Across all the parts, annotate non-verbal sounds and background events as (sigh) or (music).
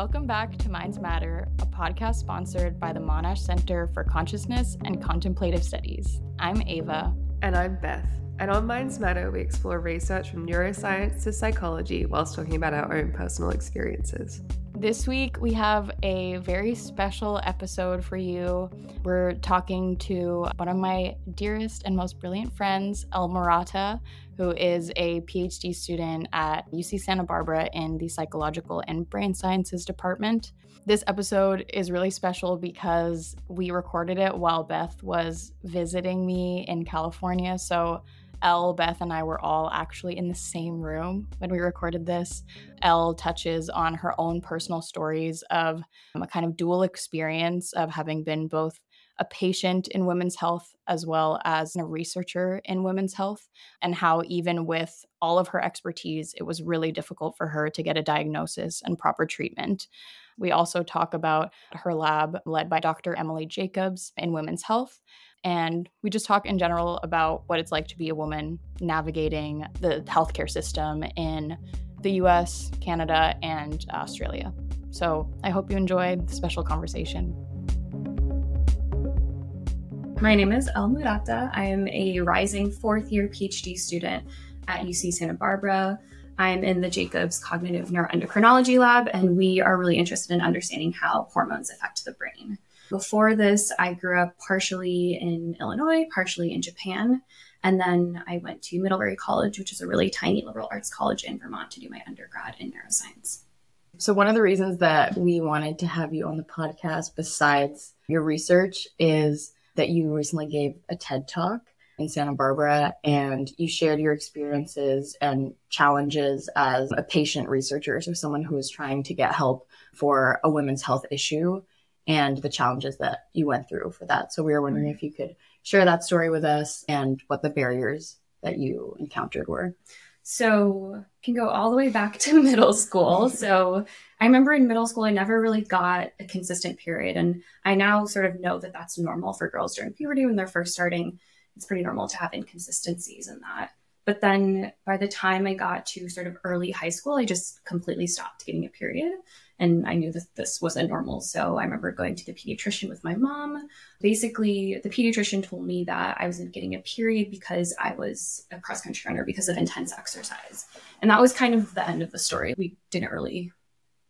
Welcome back to Minds Matter, a podcast sponsored by the Monash Center for Consciousness and Contemplative Studies. I'm Ava. And I'm Beth. And on Minds Matter, we explore research from neuroscience to psychology whilst talking about our own personal experiences. This week, we have a very special episode for you. We're talking to one of my dearest and most brilliant friends, Elle Murata, who is a PhD student at UC Santa Barbara in the Psychological and Brain Sciences Department. This episode is really special because we recorded it while Beth was visiting me in California. So Elle, Beth, and I were all actually in the same room when we recorded this. Elle touches on her own personal stories of um, a kind of dual experience of having been both a patient in women's health as well as a researcher in women's health, and how, even with all of her expertise, it was really difficult for her to get a diagnosis and proper treatment. We also talk about her lab led by Dr. Emily Jacobs in women's health and we just talk in general about what it's like to be a woman navigating the healthcare system in the US, Canada, and Australia. So I hope you enjoyed the special conversation. My name is Elle Murata. I am a rising fourth year PhD student at UC Santa Barbara. I'm in the Jacobs Cognitive Neuroendocrinology Lab, and we are really interested in understanding how hormones affect the brain. Before this, I grew up partially in Illinois, partially in Japan. And then I went to Middlebury College, which is a really tiny liberal arts college in Vermont, to do my undergrad in neuroscience. So, one of the reasons that we wanted to have you on the podcast, besides your research, is that you recently gave a TED talk in Santa Barbara and you shared your experiences and challenges as a patient researcher, so someone who is trying to get help for a women's health issue and the challenges that you went through for that. So we were wondering if you could share that story with us and what the barriers that you encountered were. So can go all the way back to (laughs) middle school. So I remember in middle school, I never really got a consistent period. And I now sort of know that that's normal for girls during puberty when they're first starting. It's pretty normal to have inconsistencies in that. But then by the time I got to sort of early high school, I just completely stopped getting a period. And I knew that this wasn't normal. So I remember going to the pediatrician with my mom. Basically, the pediatrician told me that I wasn't getting a period because I was a cross country runner because of intense exercise. And that was kind of the end of the story. We didn't really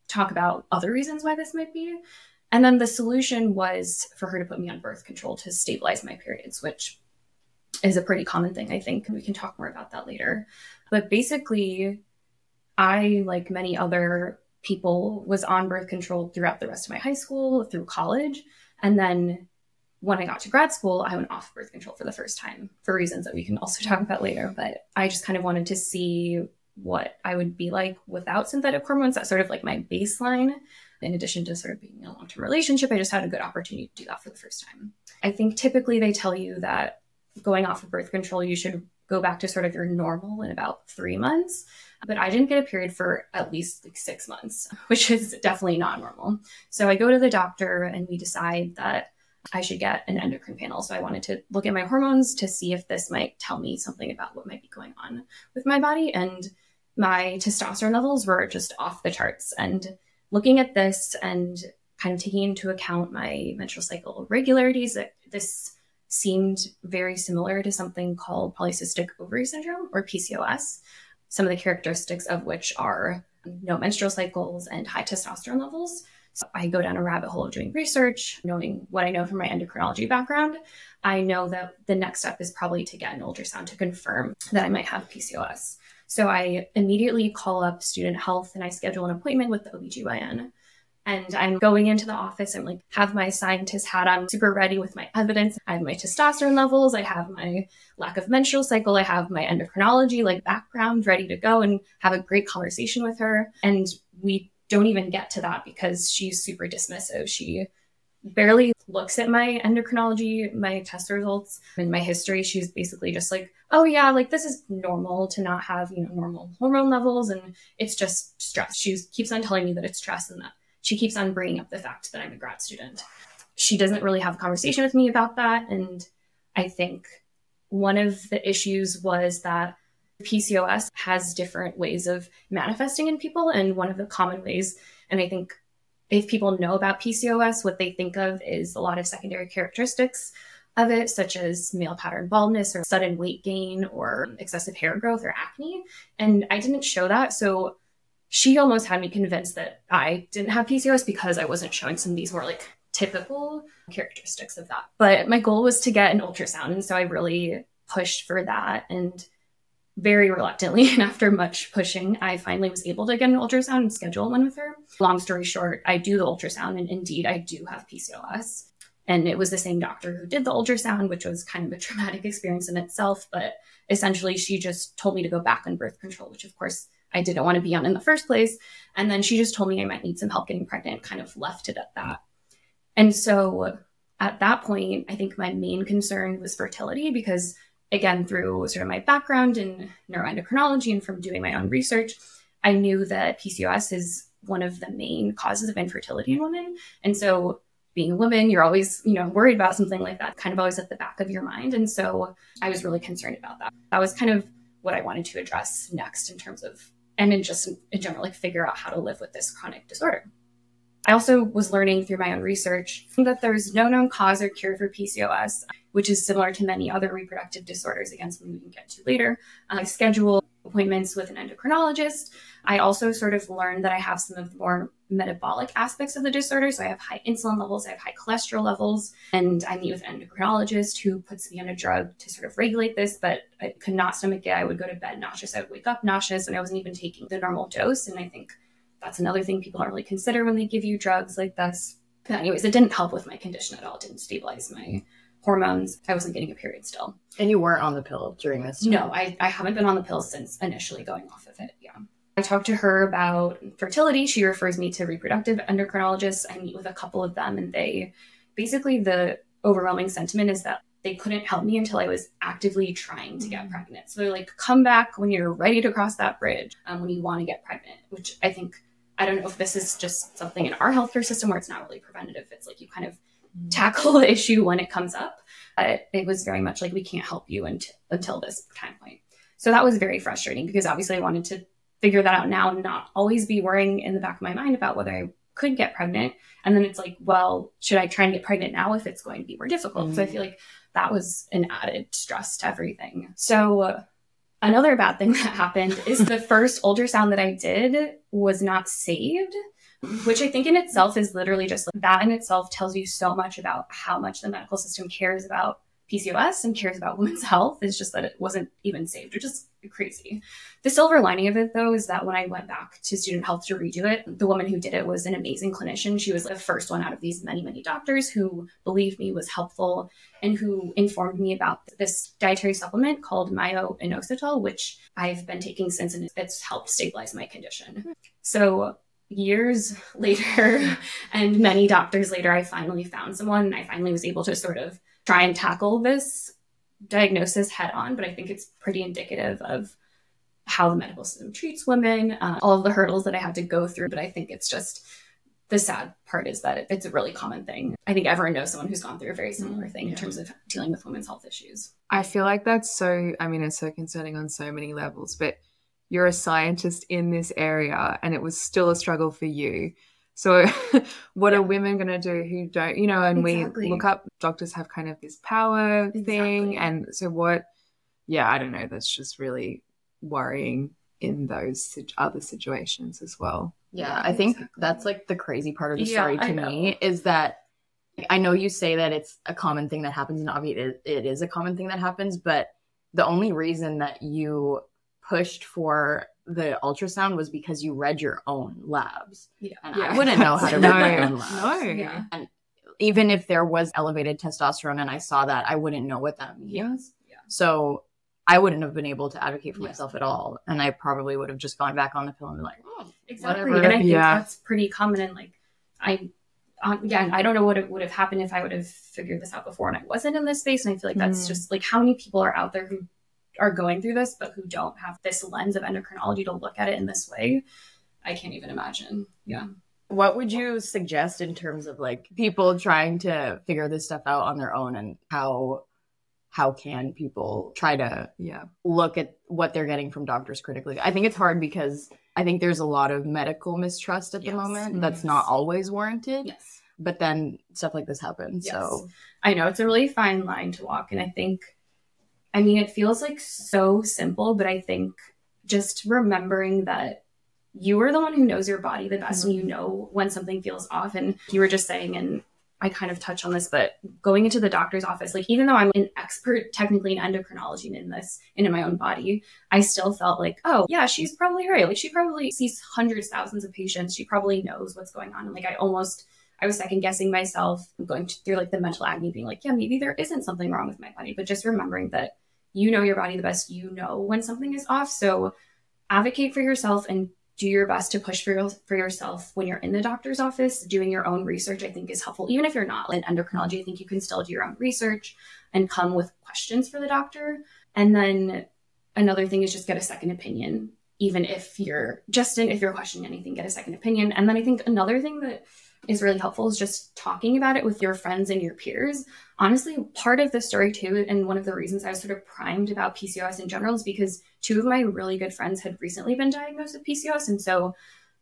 talk about other reasons why this might be. And then the solution was for her to put me on birth control to stabilize my periods, which is a pretty common thing, I think. And we can talk more about that later. But basically, I, like many other people was on birth control throughout the rest of my high school, through college. And then when I got to grad school, I went off birth control for the first time for reasons that we can also (laughs) talk about later. But I just kind of wanted to see what I would be like without synthetic hormones. That's sort of like my baseline. In addition to sort of being in a long term relationship, I just had a good opportunity to do that for the first time. I think typically they tell you that going off of birth control, you should go back to sort of your normal in about three months. But I didn't get a period for at least like six months, (laughs) which is definitely not normal. So I go to the doctor and we decide that I should get an endocrine panel. So I wanted to look at my hormones to see if this might tell me something about what might be going on with my body. And my testosterone levels were just off the charts. And looking at this and kind of taking into account my menstrual cycle irregularities, this seemed very similar to something called polycystic ovary syndrome or PCOS, some of the characteristics of which are no menstrual cycles and high testosterone levels. So I go down a rabbit hole of doing research, knowing what I know from my endocrinology background. I know that the next step is probably to get an ultrasound to confirm that I might have PCOS. So I immediately call up student health and I schedule an appointment with the OBGYN. And I'm going into the office. I'm like, have my scientist hat on, super ready with my evidence. I have my testosterone levels. I have my lack of menstrual cycle. I have my endocrinology like background ready to go and have a great conversation with her. And we don't even get to that because she's super dismissive. She barely looks at my endocrinology, my test results, and my history. She's basically just like, oh yeah, like this is normal to not have, you know, normal hormone levels and it's just stress. She keeps on telling me that it's stress and that she keeps on bringing up the fact that I'm a grad student. She doesn't really have a conversation with me about that. And I think one of the issues was that PCOS has different ways of manifesting in people. And one of the common ways, and I think if people know about PCOS, what they think of is a lot of secondary characteristics of it, such as male pattern baldness or sudden weight gain or excessive hair growth or acne. And I didn't show that. So she almost had me convinced that I didn't have PCOS because I wasn't showing some of these more like typical characteristics of that. But my goal was to get an ultrasound. And so I really pushed for that. And very reluctantly (laughs) and after much pushing, I finally was able to get an ultrasound and schedule one with her. Long story short, I do the ultrasound and indeed I do have PCOS. And it was the same doctor who did the ultrasound, which was kind of a (laughs) traumatic experience in itself. But essentially, she just told me to go back on birth control, which of course I didn't want to be on in the first place. And then she just told me I might need some help getting pregnant, kind of left it at that. And so at that point, I think my main concern was fertility because again, through sort of my background in neuroendocrinology and from doing my own research, I knew that PCOS is one of the main causes of infertility in women. And so being a woman, you're always, you know, worried about something like that, kind of always at the back of your mind. And so I was really concerned about that. That was kind of what I wanted to address next in terms of, and in just in general, like figure out how to live with this chronic disorder. I also was learning through my own research that there's no known cause or cure for PCOS which is similar to many other reproductive disorders, again, something we can get to later. I schedule appointments with an endocrinologist. I also sort of learned that I have some of the more metabolic aspects of the disorder. So I have high insulin levels, I have high cholesterol levels, and I meet with an endocrinologist who puts me on a drug to sort of regulate this, but I could not stomach it. I would go to bed nauseous, I would wake up nauseous, and I wasn't even taking the normal dose. And I think that's another thing people don't really consider when they give you drugs like this. But anyways, it didn't help with my condition at all. It didn't stabilize my hormones. I wasn't getting a period still. And you weren't on the pill during this time? No, I, I haven't been on the pill since initially going off of it. Yeah. I talked to her about fertility. She refers me to reproductive endocrinologists. I meet with a couple of them, and they basically the overwhelming sentiment is that they couldn't help me until I was actively trying to get mm. pregnant. So they're like, come back when you're ready to cross that bridge, um, when you want to get pregnant, which I think, I don't know if this is just something in our healthcare system where it's not really preventative. It's like you kind of (laughs) tackle the (laughs) issue when it comes up. But it was very much like we can't help you until, until this time point. So that was very frustrating because obviously I wanted to figure that out now and not always be worrying in the back of my mind about whether I could get pregnant. And then it's like, well, should I try and get pregnant now if it's going to be more difficult? Mm-hmm. So I feel like that was an added stress to everything. So uh, another bad thing (laughs) that happened is the first ultrasound that I did was not saved which I think in itself is literally just like, that in itself tells you so much about how much the medical system cares about PCOS and cares about (laughs) women's health. Is just that it wasn't even saved, which is crazy. The silver lining of it, though, is that when I went back to student health to redo it, the woman who did it was an amazing clinician. She was the first one out of these many, many doctors who believed me, was helpful, and who informed me about this dietary supplement called myo-inositol, which I've been taking since, and it's helped stabilize my condition. So years (laughs) later (laughs) and many doctors later, I finally found someone and I finally was able to sort of try and tackle this diagnosis head on. But I think it's pretty indicative of how the medical system treats women, uh, all of the hurdles that I had to go through. But I think it's just the sad part is that it's a really common thing. I think everyone knows someone who's gone through a very similar thing yeah. in terms of dealing with women's health issues. I feel like that's so, I mean, it's so concerning on so many levels, but you're a scientist in this area and it was still a struggle for you. So, (laughs) what yeah. are women going to do who don't, you know, and exactly. we look up, doctors have kind of this power exactly. thing. And so, what, yeah, I don't know, that's just really worrying in those other situations as well. Yeah, yeah I think exactly. that's like the crazy part of the story yeah, to me is that I know you say that it's a common thing that happens, and obviously it is a common thing that happens, but the only reason that you pushed for the ultrasound was because you read your own labs. Yeah. And yeah. I wouldn't know how to read no, my own (laughs) labs. No. Yeah. And even if there was elevated testosterone and I saw that, I wouldn't know what that means. Yeah. yeah. So I wouldn't have been able to advocate for myself at all. And I probably would have just gone back on the pill and be like, oh, exactly. Whatever. And I think yeah. that's pretty common. And like, I, um, again, I don't know what it would have happened if I would have figured this out before and I wasn't in this space. And I feel like that's mm. just like how many people are out there who are going through this, but who don't have this lens of endocrinology to look at it in this way, I can't even imagine. Yeah. What would you suggest in terms of like people trying to figure this stuff out on their own and how how can people try to Yeah. look at what they're getting from doctors critically. I think it's hard because I think there's a lot of medical mistrust at the Yes. moment mm-hmm. that's Yes. not always warranted. Yes. But then stuff like this happens. Yes. So I know it's a really fine line to walk. And I think, I mean, it feels like so simple, but I think just remembering that you are the one who knows your body the best and you mm-hmm. know when something feels off. And you were just saying, and I kind of touched on this, but going into the doctor's office, like even though I'm an expert technically in endocrinology and in this and in my own body, I still felt like, oh yeah, she's probably right. Like she probably sees hundreds, thousands of patients. She probably knows what's going on. And like I almost I was second guessing myself, going through like the mental agony, being like, yeah, maybe there isn't something wrong with my body, but just remembering that you know your body the best, you know when something is off. So advocate for yourself and do your best to push for, your, for yourself when you're in the doctor's office. Doing your own research, I think, is helpful. Even if you're not in endocrinology, I think you can still do your own research and come with questions for the doctor. And then another thing is just get a second opinion, even if you're just in, if you're questioning anything, get a second opinion. And then I think another thing that is really helpful is just talking about it with your friends and your peers. Honestly, part of the story too, and one of the reasons I was sort of primed about PCOS in general is because two of my really good friends had recently been diagnosed with PCOS. And so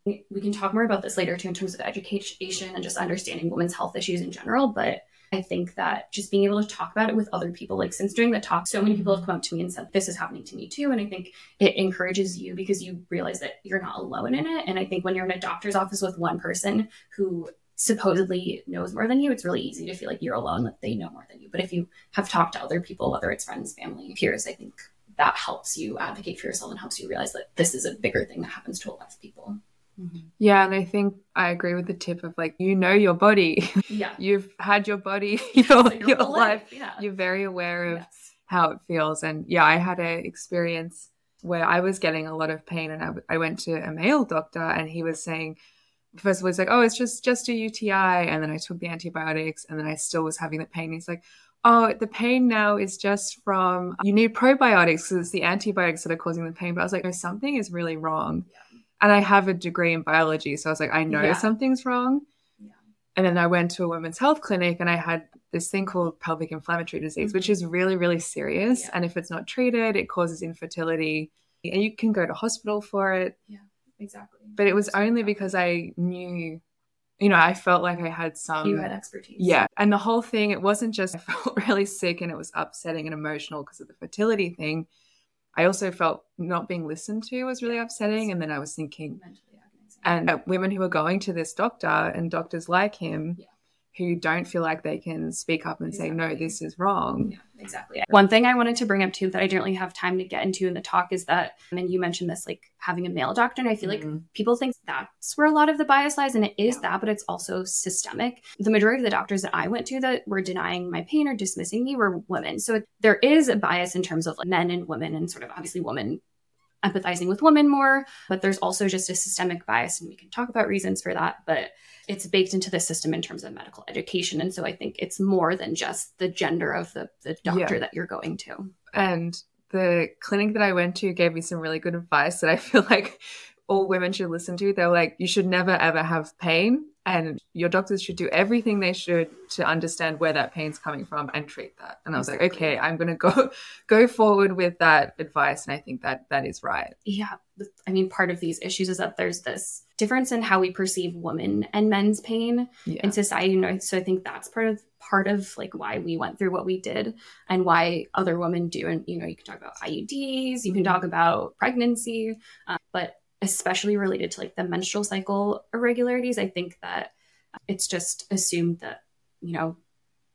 we can talk more about this later too in terms of education and just understanding women's health issues in general. But I think that just being able to talk about it with other people, like since doing the talk, so many people have come up to me and said, This is happening to me too. And I think it encourages you because you realize that you're not alone in it. And I think when you're in a doctor's office with one person who supposedly knows more than you, it's really easy to feel like you're alone, that they know more than you. But if you have talked to other people, whether it's friends, family, peers, I think that helps you advocate for yourself and helps you realize that this is a bigger thing that happens to a lot of people. Mm-hmm. Yeah, and I think I agree with the tip of like you know your body. (laughs) Yeah. You've had your body (laughs) your, your whole life. Yeah. You're very aware of Yes. how it feels. And yeah, I had a experience where I was getting a lot of pain, and I went to a male doctor, and he was saying, first of all, he's like, "Oh, it's just just a UTI," and then I took the antibiotics, and then I still was having the pain. He's like. Oh, the pain now is just from you need probiotics because it's the antibiotics that are causing the pain. But I was like, no, something is really wrong. And I have a degree in biology, so I was like, I know Yeah. something's wrong. Yeah. And then I went to a women's health clinic and I had this thing called pelvic inflammatory disease, which mm-hmm. is really, really serious. Yeah. And if it's not treated, it causes infertility. And you can go to hospital for it. Exactly. But it was only because I knew, you know, I felt like I had some. you had expertise. Yeah. And the whole thing, it wasn't just (laughs) I felt really sick and it was upsetting and emotional because of the fertility thing. I also felt not being listened to was really upsetting. And then I was thinking, Mentally agonizing. and uh, women who are going to this doctor and doctors like him Yeah. Who don't feel like they can speak up and say, no, this is wrong. Yeah, exactly. One thing I wanted to bring up too that I didn't really have time to get into in the talk is that, and you mentioned this, like having a male doctor, and I feel like Mhm. people think that's where a lot of the bias lies, and it is Yeah. that, but it's also systemic. The majority of the doctors that I went to that were denying my pain or dismissing me were women. So there is a bias in terms of like men and women, and sort of obviously women empathizing with women more, but there's also just a systemic bias, and we can talk about reasons for that, but it's baked into the system in terms of medical education. And so I think it's more than just the gender of the, the doctor Yeah. that you're going to. And the clinic that I went to gave me some really good advice that I feel like all women should listen to. They're like, you should never ever have pain, and your doctors should do everything they should to understand where that pain's coming from and treat that. And I was like, okay, I'm gonna go (laughs) go forward with that advice, and I think that that is right. Yeah. I mean, part of these issues is that there's this difference in how we perceive women and men's pain Yeah. in society. Know, so I think that's part of part of like why we went through what we did and why other women do. And you know, you can talk about IUDs, you can talk about pregnancy, uh, but especially related to like the menstrual cycle irregularities, I think that it's just assumed that you know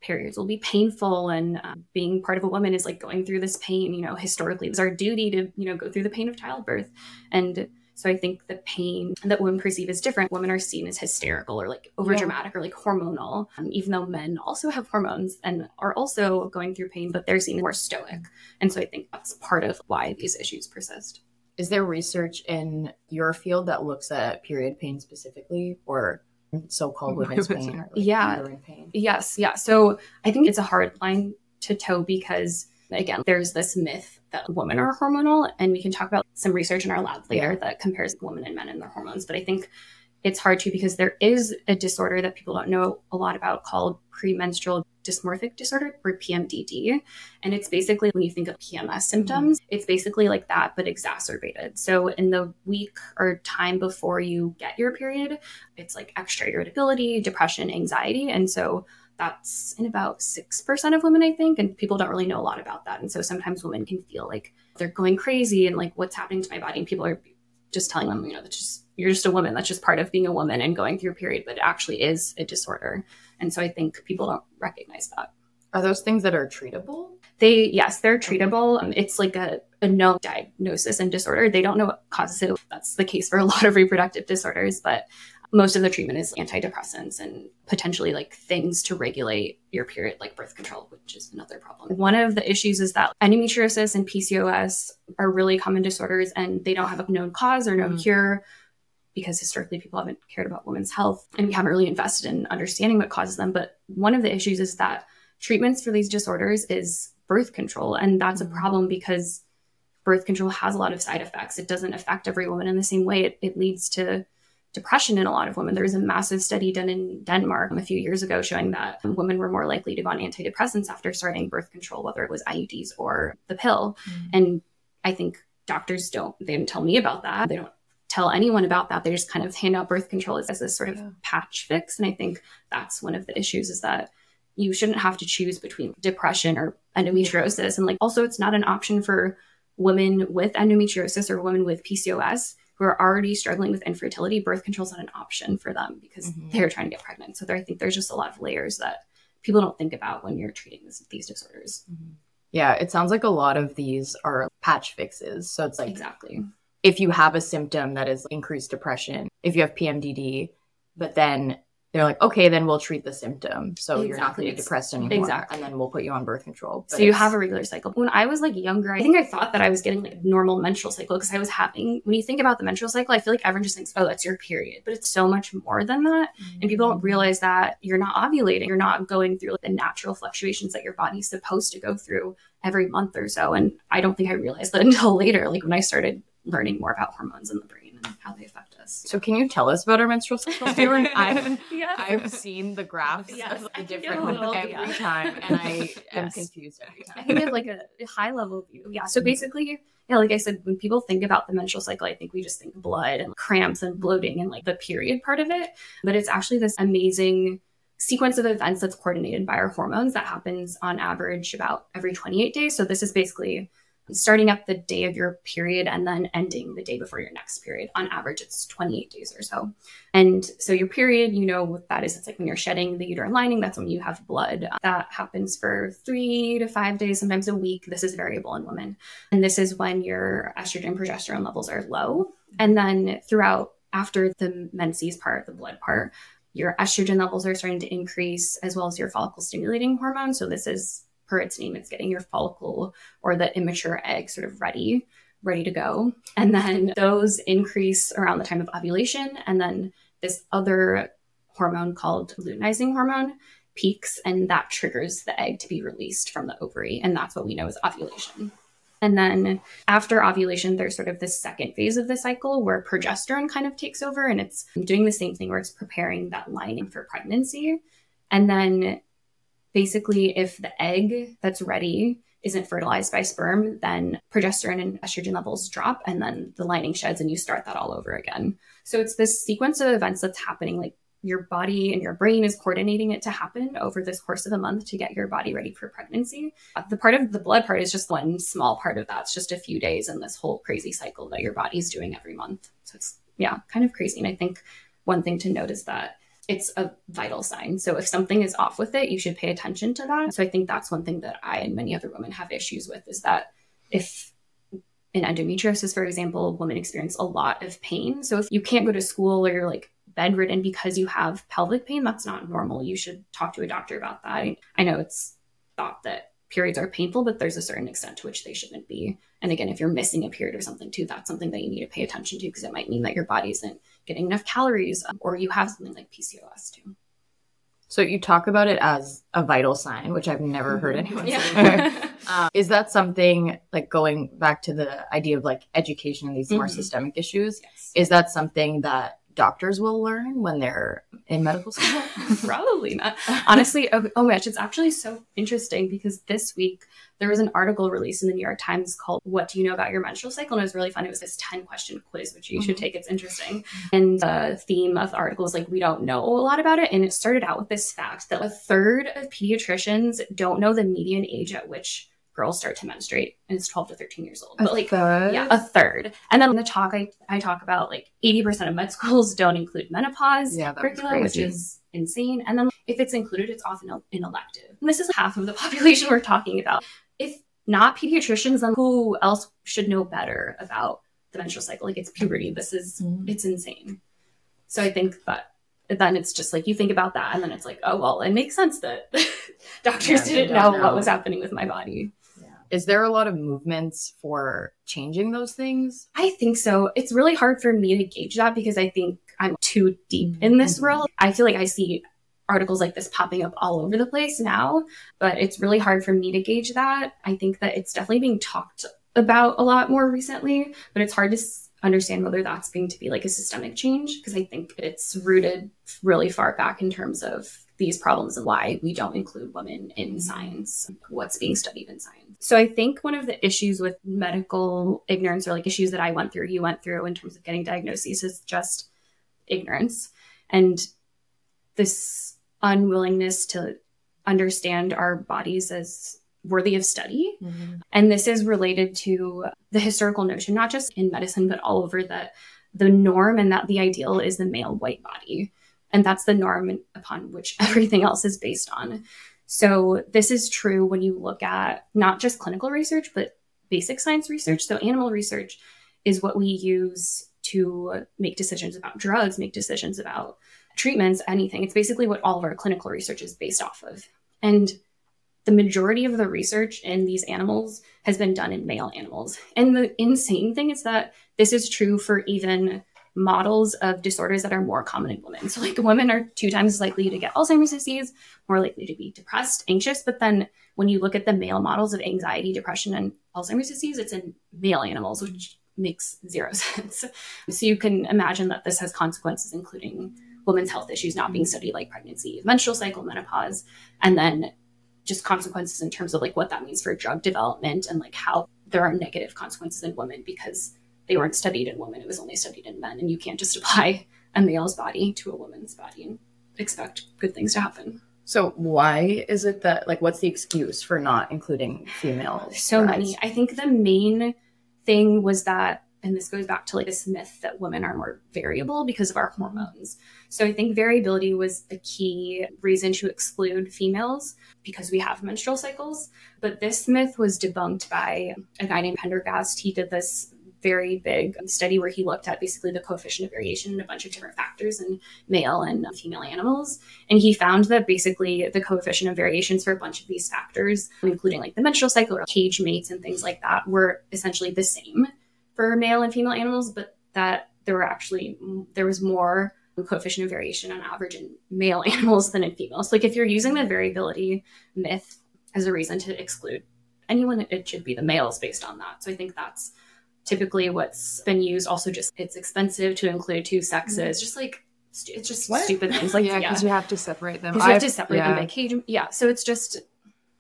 periods will be painful and um, being part of a woman is like going through this pain you know historically it's our duty to you know go through the pain of childbirth. And so i think the pain that women perceive is different women are seen as hysterical or like over dramatic or like hormonal um, even though men also have hormones and are also going through pain but they're seen more stoic. And so i think that's part of why these issues persist Is there research in your field that looks at period pain specifically or so-called women's (laughs) Women's pain? like Yeah. pain? Yes, yeah. So I think it's a hard line to toe because again, there's this myth that women are hormonal, and we can talk about some research in our lab later that compares women and men and their hormones. But I think it's hard to because there is a disorder that people don't know a lot about called premenstrual dysphoric disorder or PMDD. And it's basically when you think of PMS symptoms, mm-hmm. it's basically like that, but exacerbated. So in the week or time before you get your period, it's like extra irritability, depression, anxiety. And so that's in about 6% of women, I think. And people don't really know a lot about that. And so sometimes women can feel like they're going crazy and like what's happening to my body. And people are just telling them, you know, that's just you're just a woman. That's just part of being a woman and going through a period, but it actually is a disorder. And so I think people don't recognize that. Are those things that are treatable? They, yes, they're treatable. Um, it's like a, a no diagnosis and disorder. They don't know what causes it. That's the case for a (laughs) lot of reproductive disorders, but most of the treatment is antidepressants and potentially like things to regulate your period, like birth control, which is another problem. One of the issues is that endometriosis and PCOS are really common disorders and they don't have a known cause or known mm-hmm. cure because historically people haven't cared about women's health and we haven't really invested in understanding what causes them. But one of the issues is that treatments for these disorders is birth control. And that's a mm-hmm. problem because birth control has a lot of side effects. It doesn't affect every woman in the same way. It, it leads to depression in a lot of women. There was a massive study done in Denmark a few years ago showing that women were more likely to go on antidepressants after starting birth control, whether it was IUDs or the pill. Mm-hmm. And I think doctors don't, they didn't tell me about that. They don't tell anyone about that. They just kind of hand out birth control as, as this sort of yeah. patch fix. And I think that's one of the issues is that you shouldn't have to choose between depression or endometriosis. And like also it's not an option for women with endometriosis or women with PCOS who are already struggling with infertility, birth control is not an option for them because mm-hmm. they're trying to get pregnant. So there, I think there's just a lot of layers that people don't think about when you're treating this, these disorders. Mm-hmm. Yeah, it sounds like a lot of these are patch fixes. So it's like exactly if you have a symptom that is increased depression, if you have PMDD, but then they're like, okay, then we'll treat the symptom. So exactly. you're not going to be depressed anymore. Exactly. And then we'll put you on birth control. But so you have a regular cycle. When I was like younger, I think I thought that I was getting like normal menstrual cycle because I was having, when you think about the menstrual cycle, I feel like everyone just thinks, oh, that's your period. But it's so much more than that. Mm-hmm. And people don't realize that you're not ovulating. You're not going through like the natural fluctuations that your body's supposed to go through every month or so. And I don't think I realized that (laughs) until later, like when I started learning more about hormones in the brain and how they affect us. So, can you tell us about our menstrual cycle? (laughs) I've, yes. I've seen the graphs yes, of the different little, every yeah. time, and I (laughs) am confused every time. I think of like a, a high level view. Yeah. So basically, yeah, like I said, when people think about the menstrual cycle, I think we just think blood and cramps and bloating and like the period part of it. But it's actually this amazing sequence of events that's coordinated by our hormones that happens on average about every 28 days. So this is basically starting up the day of your period and then ending the day before your next period. On average, it's 28 days or so. And so your period, you know what that is. It's like when you're shedding the uterine lining, that's when you have blood. That happens for three to five days, sometimes a week. This is variable in women. And this is when your estrogen progesterone levels are low. And then throughout, after the menses part, the blood part, your estrogen levels are starting to increase as well as your follicle stimulating hormone. So this is per its name, it's getting your follicle or the immature egg sort of ready, ready to go. And then those increase around the time of ovulation. And then this other hormone called luteinizing hormone peaks, and that triggers the egg to be released from the ovary. And that's what we know as ovulation. And then after ovulation, there's sort of this second phase of the cycle where progesterone kind of takes over and it's doing the same thing where it's preparing that lining for pregnancy. And then basically, if the egg that's ready isn't fertilized by sperm, then progesterone and estrogen levels drop and then the lining sheds and you start that all over again. So it's this sequence of events that's happening like your body and your brain is coordinating it to happen over this course of a month to get your body ready for pregnancy. Uh, the part of the blood part is just one small part of that. It's just a few days in this whole crazy cycle that your body's doing every month. So it's, yeah, kind of crazy. And I think one thing to note is that it's a vital sign. So if something is off with it, you should pay attention to that. So I think that's one thing that I and many other women have issues with is that if in endometriosis, for example, women experience a lot of pain. So if you can't go to school or you're like bedridden because you have pelvic pain, that's not normal. You should talk to a doctor about that. I know it's thought that periods are painful, but there's a certain extent to which they shouldn't be. And again, if you're missing a period or something too, that's something that you need to pay attention to because it might mean that your body isn't getting enough calories um, or you have something like PCOS too. So you talk about it as a vital sign, which I've never heard mm-hmm. anyone yeah. say. (laughs) (laughs) um, is that something like going back to the idea of like education and these mm-hmm. more systemic issues? Yes. Is that something that doctors will learn when they're in medical school? (laughs) Probably not. (laughs) Honestly, oh, oh my gosh, it's actually so interesting because this week there was an article released in the New York Times called What Do You Know About Your Menstrual Cycle? And it was really fun. It was this 10 question quiz, which you should mm-hmm. take. It's interesting. And the theme of the article is like, we don't know a lot about it. And it started out with this fact that a third of pediatricians don't know the median age at which girls start to menstruate and it's 12 to 13 years old. A But like third? yeah, a third. And then in the talk, I, I talk about like 80% of med schools (laughs) don't include menopause Yeah, curricula, which is insane. And then if it's included, it's often an elective. And this is half of the (laughs) population we're talking about. If not pediatricians, then who else should know better about the menstrual cycle? Like it's puberty. This is, Mm. it's insane. So I think that then it's just like you think about that and then it's like, oh, well, it makes sense that (laughs) doctors Yeah, didn't know, know. what was happening with my body. Is there a lot of movements for changing those things? I think so. It's really hard for me to gauge that because I think I'm too deep in this Mhm. world. I feel like I see articles like this popping up all over the place now, but it's really hard for me to gauge that. I think that it's definitely being talked about a lot more recently, but it's hard to s- understand whether that's going to be like a systemic change because I think it's rooted really far back in terms of these problems and why we don't include women in science, what's being studied in science. So I think one of the issues with medical ignorance or like issues that I went through, you went through in terms of getting diagnoses is just ignorance and this unwillingness to understand our bodies as worthy of study. Mhm. And this is related to the historical notion, not just in medicine, but all over that the norm and that the ideal is the male white body. And that's the norm upon which (laughs) everything else is based on. So this is true when you look at not just clinical research, but basic science research. So animal research is what we use to make decisions about drugs, make decisions about treatments, anything. It's basically what all of our clinical research is based off of. And the majority of the research in these animals has been done in male animals. And the insane thing is that this is true for even models of disorders that are more common in women. So, like, women are two times as likely to get Alzheimer's disease, more likely to be depressed, anxious. But then when you look at the male models of anxiety, depression, and Alzheimer's disease, it's in male animals, which makes zero (laughs) sense. So, you can imagine that this has consequences, including women's health issues not being studied, like pregnancy, menstrual cycle, menopause, and then just consequences in terms of like what that means for drug development and like how there are negative consequences in women because they weren't studied in women. It was only studied in men. And you can't just apply a male's body to a woman's body and expect good things to happen. So why is it that like what's the excuse for not including female? So rides? many. I think the main thing was that, and this goes back to like this myth that women are more variable because of our hormones. So I think variability was a key reason to exclude females because we have menstrual cycles. But this myth was debunked by a guy named Prendergast. He did this very big study where he looked at basically the coefficient of variation in a bunch of different factors in male and female animals. And he found that basically the coefficient of variations for a bunch of these factors, including like the menstrual cycle or cage mates and things like that, were essentially the same for male and female animals, but that there were actually there was more coefficient of variation on average in male (laughs) animals than in females. Like if you're using the variability myth as a reason to exclude anyone, it should be the males based on that. So I think that's typically what's been used. Also, just it's expensive to include two sexes. Just like stu- it's just What? stupid things. Like yeah, yeah, because you have to separate them. because you have to separate yeah. them by cage. Yeah, so it's just.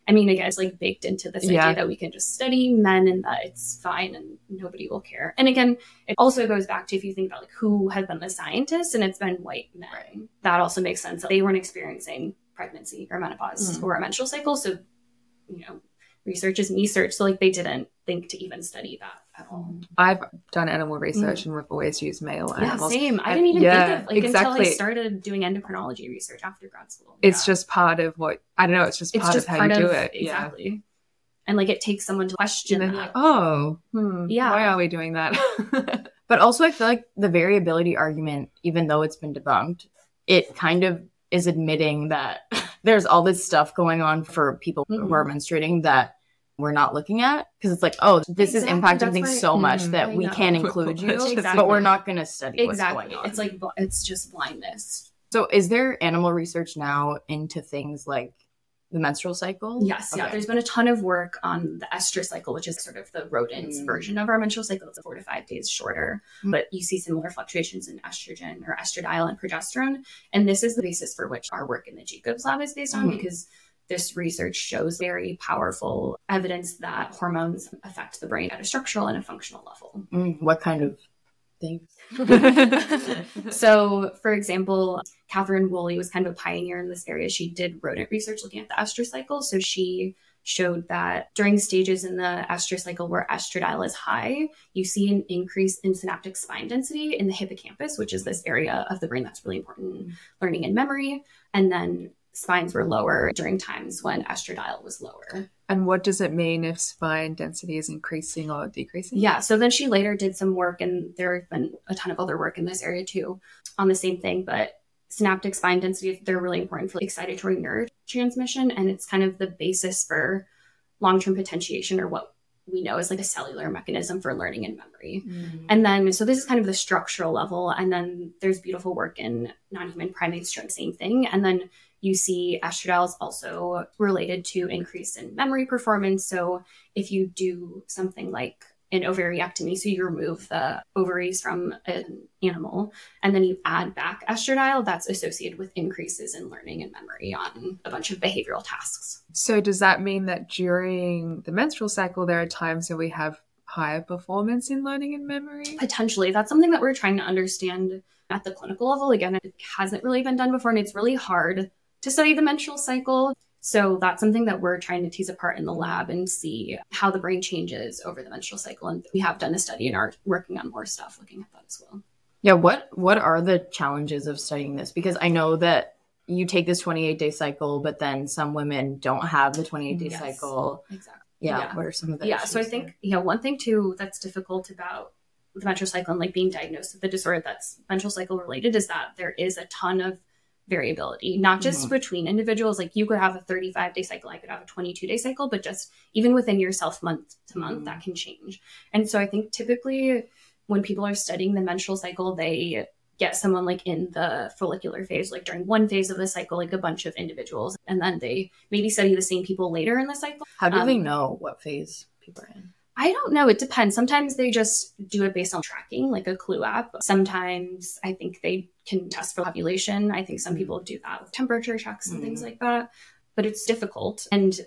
I mean, again, it's like baked into this Yeah. idea that we can just study men and that it's fine and nobody will care. And again, it also goes back to if you think about like who has been the scientists, and it's been white men. That also makes sense. that They weren't experiencing pregnancy or menopause Mm. or a menstrual cycle, so you know, research is research. So like they didn't think to even study that at. I've done animal research and we've always used male Mm. Yeah, animals. same. I didn't even yeah, think of like until I started doing endocrinology research after grad school. It's just part of what I don't know. It's just it's part just of how part you do of it. exactly. And like it takes someone to question And then that. like, oh, hmm, Yeah. Why are we doing that? (laughs) But also I feel like the variability argument, even though it's been debunked, it kind of is admitting that (laughs) there's all this stuff going on for people Mhm. who are menstruating that we're not looking at because it's like, oh, this is impacting that's things why- so much Mhm. that I we know. can't include you, It's just- but we're not going to study what's exactly. going on. It's like it's just blindness. So, is there animal research now into things like the menstrual cycle? Yes, yeah. There's been a ton of work on the estrous cycle, which is sort of the rodent's Mm. version of our menstrual cycle. It's four to five days shorter, Mm. but you see similar fluctuations in estrogen or estradiol and progesterone. And this is the basis for which our work in the Jacobs lab is based on Mhm. because this research shows very powerful evidence that hormones affect the brain at a structural and a functional level. Mm, what kind of things? (laughs) so, for example, Catherine Woolley was kind of a pioneer in this area. She did rodent research looking at the estrous cycle. So, she showed that during stages in the estrous cycle where estradiol is high, you see an increase in synaptic spine density in the hippocampus, which is this area of the brain that's really important in learning and memory. And then spines were lower during times when estradiol was lower. And what does it mean if spine density is increasing or decreasing? Yeah. So then she later did some work, and there have been a ton of other work in this area too on the same thing. But synaptic spine density, they're really important for excitatory neurotransmission. And it's kind of the basis for long term potentiation, or what we know is like a cellular mechanism for learning and memory. Mm. And then, so this is kind of the structural level. And then there's beautiful work in non human primates showing the same thing. And then you see estradiol is also related to increase in memory performance. So if you do something like an ovariectomy, so you remove the ovaries from an animal and then you add back estradiol, that's associated with increases in learning and memory on a bunch of behavioral tasks. So does that mean that during the menstrual cycle, there are times where we have higher performance in learning and memory? Potentially, that's something that we're trying to understand at the clinical level. Again, it hasn't really been done before, and it's really hard to study the menstrual cycle. So that's something that we're trying to tease apart in the lab and see how the brain changes over the menstrual cycle. And we have done a study and are working on more stuff looking at that as well. Yeah, what what are the challenges of studying this? Because I know that you take this 28 day cycle, but then some women don't have the 28 day Yes. cycle. Exactly. Yeah, Yeah. what are some of the yeah so i think there? you know one thing too that's difficult about the menstrual cycle and like being diagnosed with a disorder that's menstrual cycle related is that there is a ton of variability not just Mhm. between individuals like you could have a 35 day cycle i could have a 22 day cycle but just even within yourself month to month Mhm. that can change and so i think typically when people are studying the menstrual cycle they get someone like in the follicular phase like during one phase of the cycle like a bunch of individuals and then they maybe study the same people later in the cycle How do they um, know what phase people are in? I don't know. It depends. Sometimes they just do it based on tracking, like a Clue app. Sometimes I think they can test for ovulation. I think some people do that with temperature checks and things Mm. like that. But it's difficult. And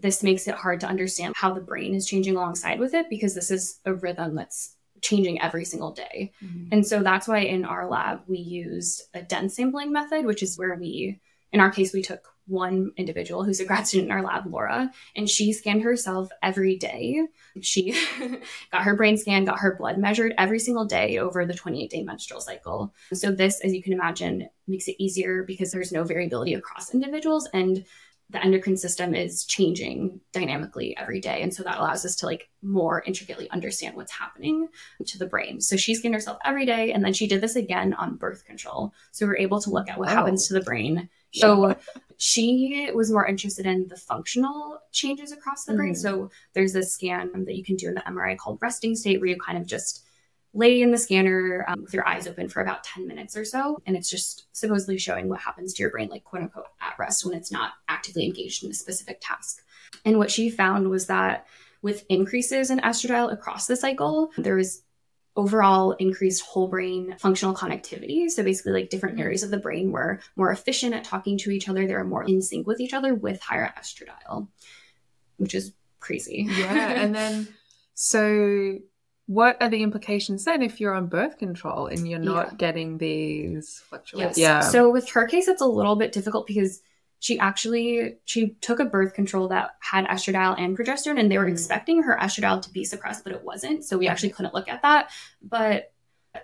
this makes it hard to understand how the brain is changing alongside with it because this is a rhythm that's changing every single day. And so that's why in our lab we used a dense sampling method, which is where we, in our case, we took one individual who's a grad student in our lab, Laura, and she scanned herself every day. She (laughs) got her brain scanned, got her blood measured every single day over the 28 day menstrual cycle. So, this, as you can imagine, makes it easier because there's no variability across individuals and the endocrine system is changing dynamically every day. And so that allows us to like more intricately understand what's happening to the brain. So she scanned herself every day and then she did this again on birth control. So we're able to look at what happens to the brain. So she was more interested in the functional changes across the brain. Mhm. So there's this scan that you can do in the MRI called resting state where you kind of just lay in the scanner um, with your eyes open for about 10 minutes or so. And it's just supposedly showing what happens to your brain, like quote unquote, at rest when it's not actively engaged in a specific task. And what she found was that with increases in estradiol across the cycle, there was overall increased whole brain functional connectivity. So basically, like different mm-hmm. areas of the brain were more efficient at talking to each other. They were more in sync with each other with higher estradiol, which is crazy. Yeah. and then, (laughs) so what are the implications then if you're on birth control and you're not Yeah. getting these fluctuations? Yes. Yeah. So with her case, it's a little bit difficult because she actually she took a birth control that had estradiol and progesterone, and they were Mm. expecting her estradiol to be suppressed, but it wasn't. So we actually couldn't look at that. But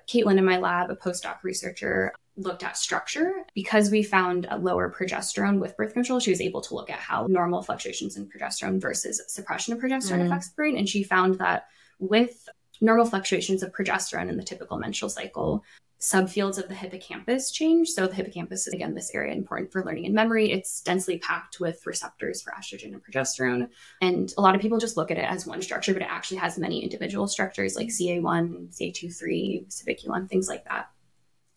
Caitlin in my lab, a postdoc researcher, looked at structure because we found a lower progesterone with birth control. She was able to look at how normal fluctuations in progesterone versus suppression of progesterone Mm. affects the brain, and she found that with normal fluctuations of progesterone in the typical menstrual cycle, subfields of the hippocampus change. So the hippocampus is again this area important for learning and memory. It's densely packed with receptors for estrogen and progesterone. And a lot of people just look at it as one structure, but it actually has many individual structures like CA1, CA23, CYP1, things like that.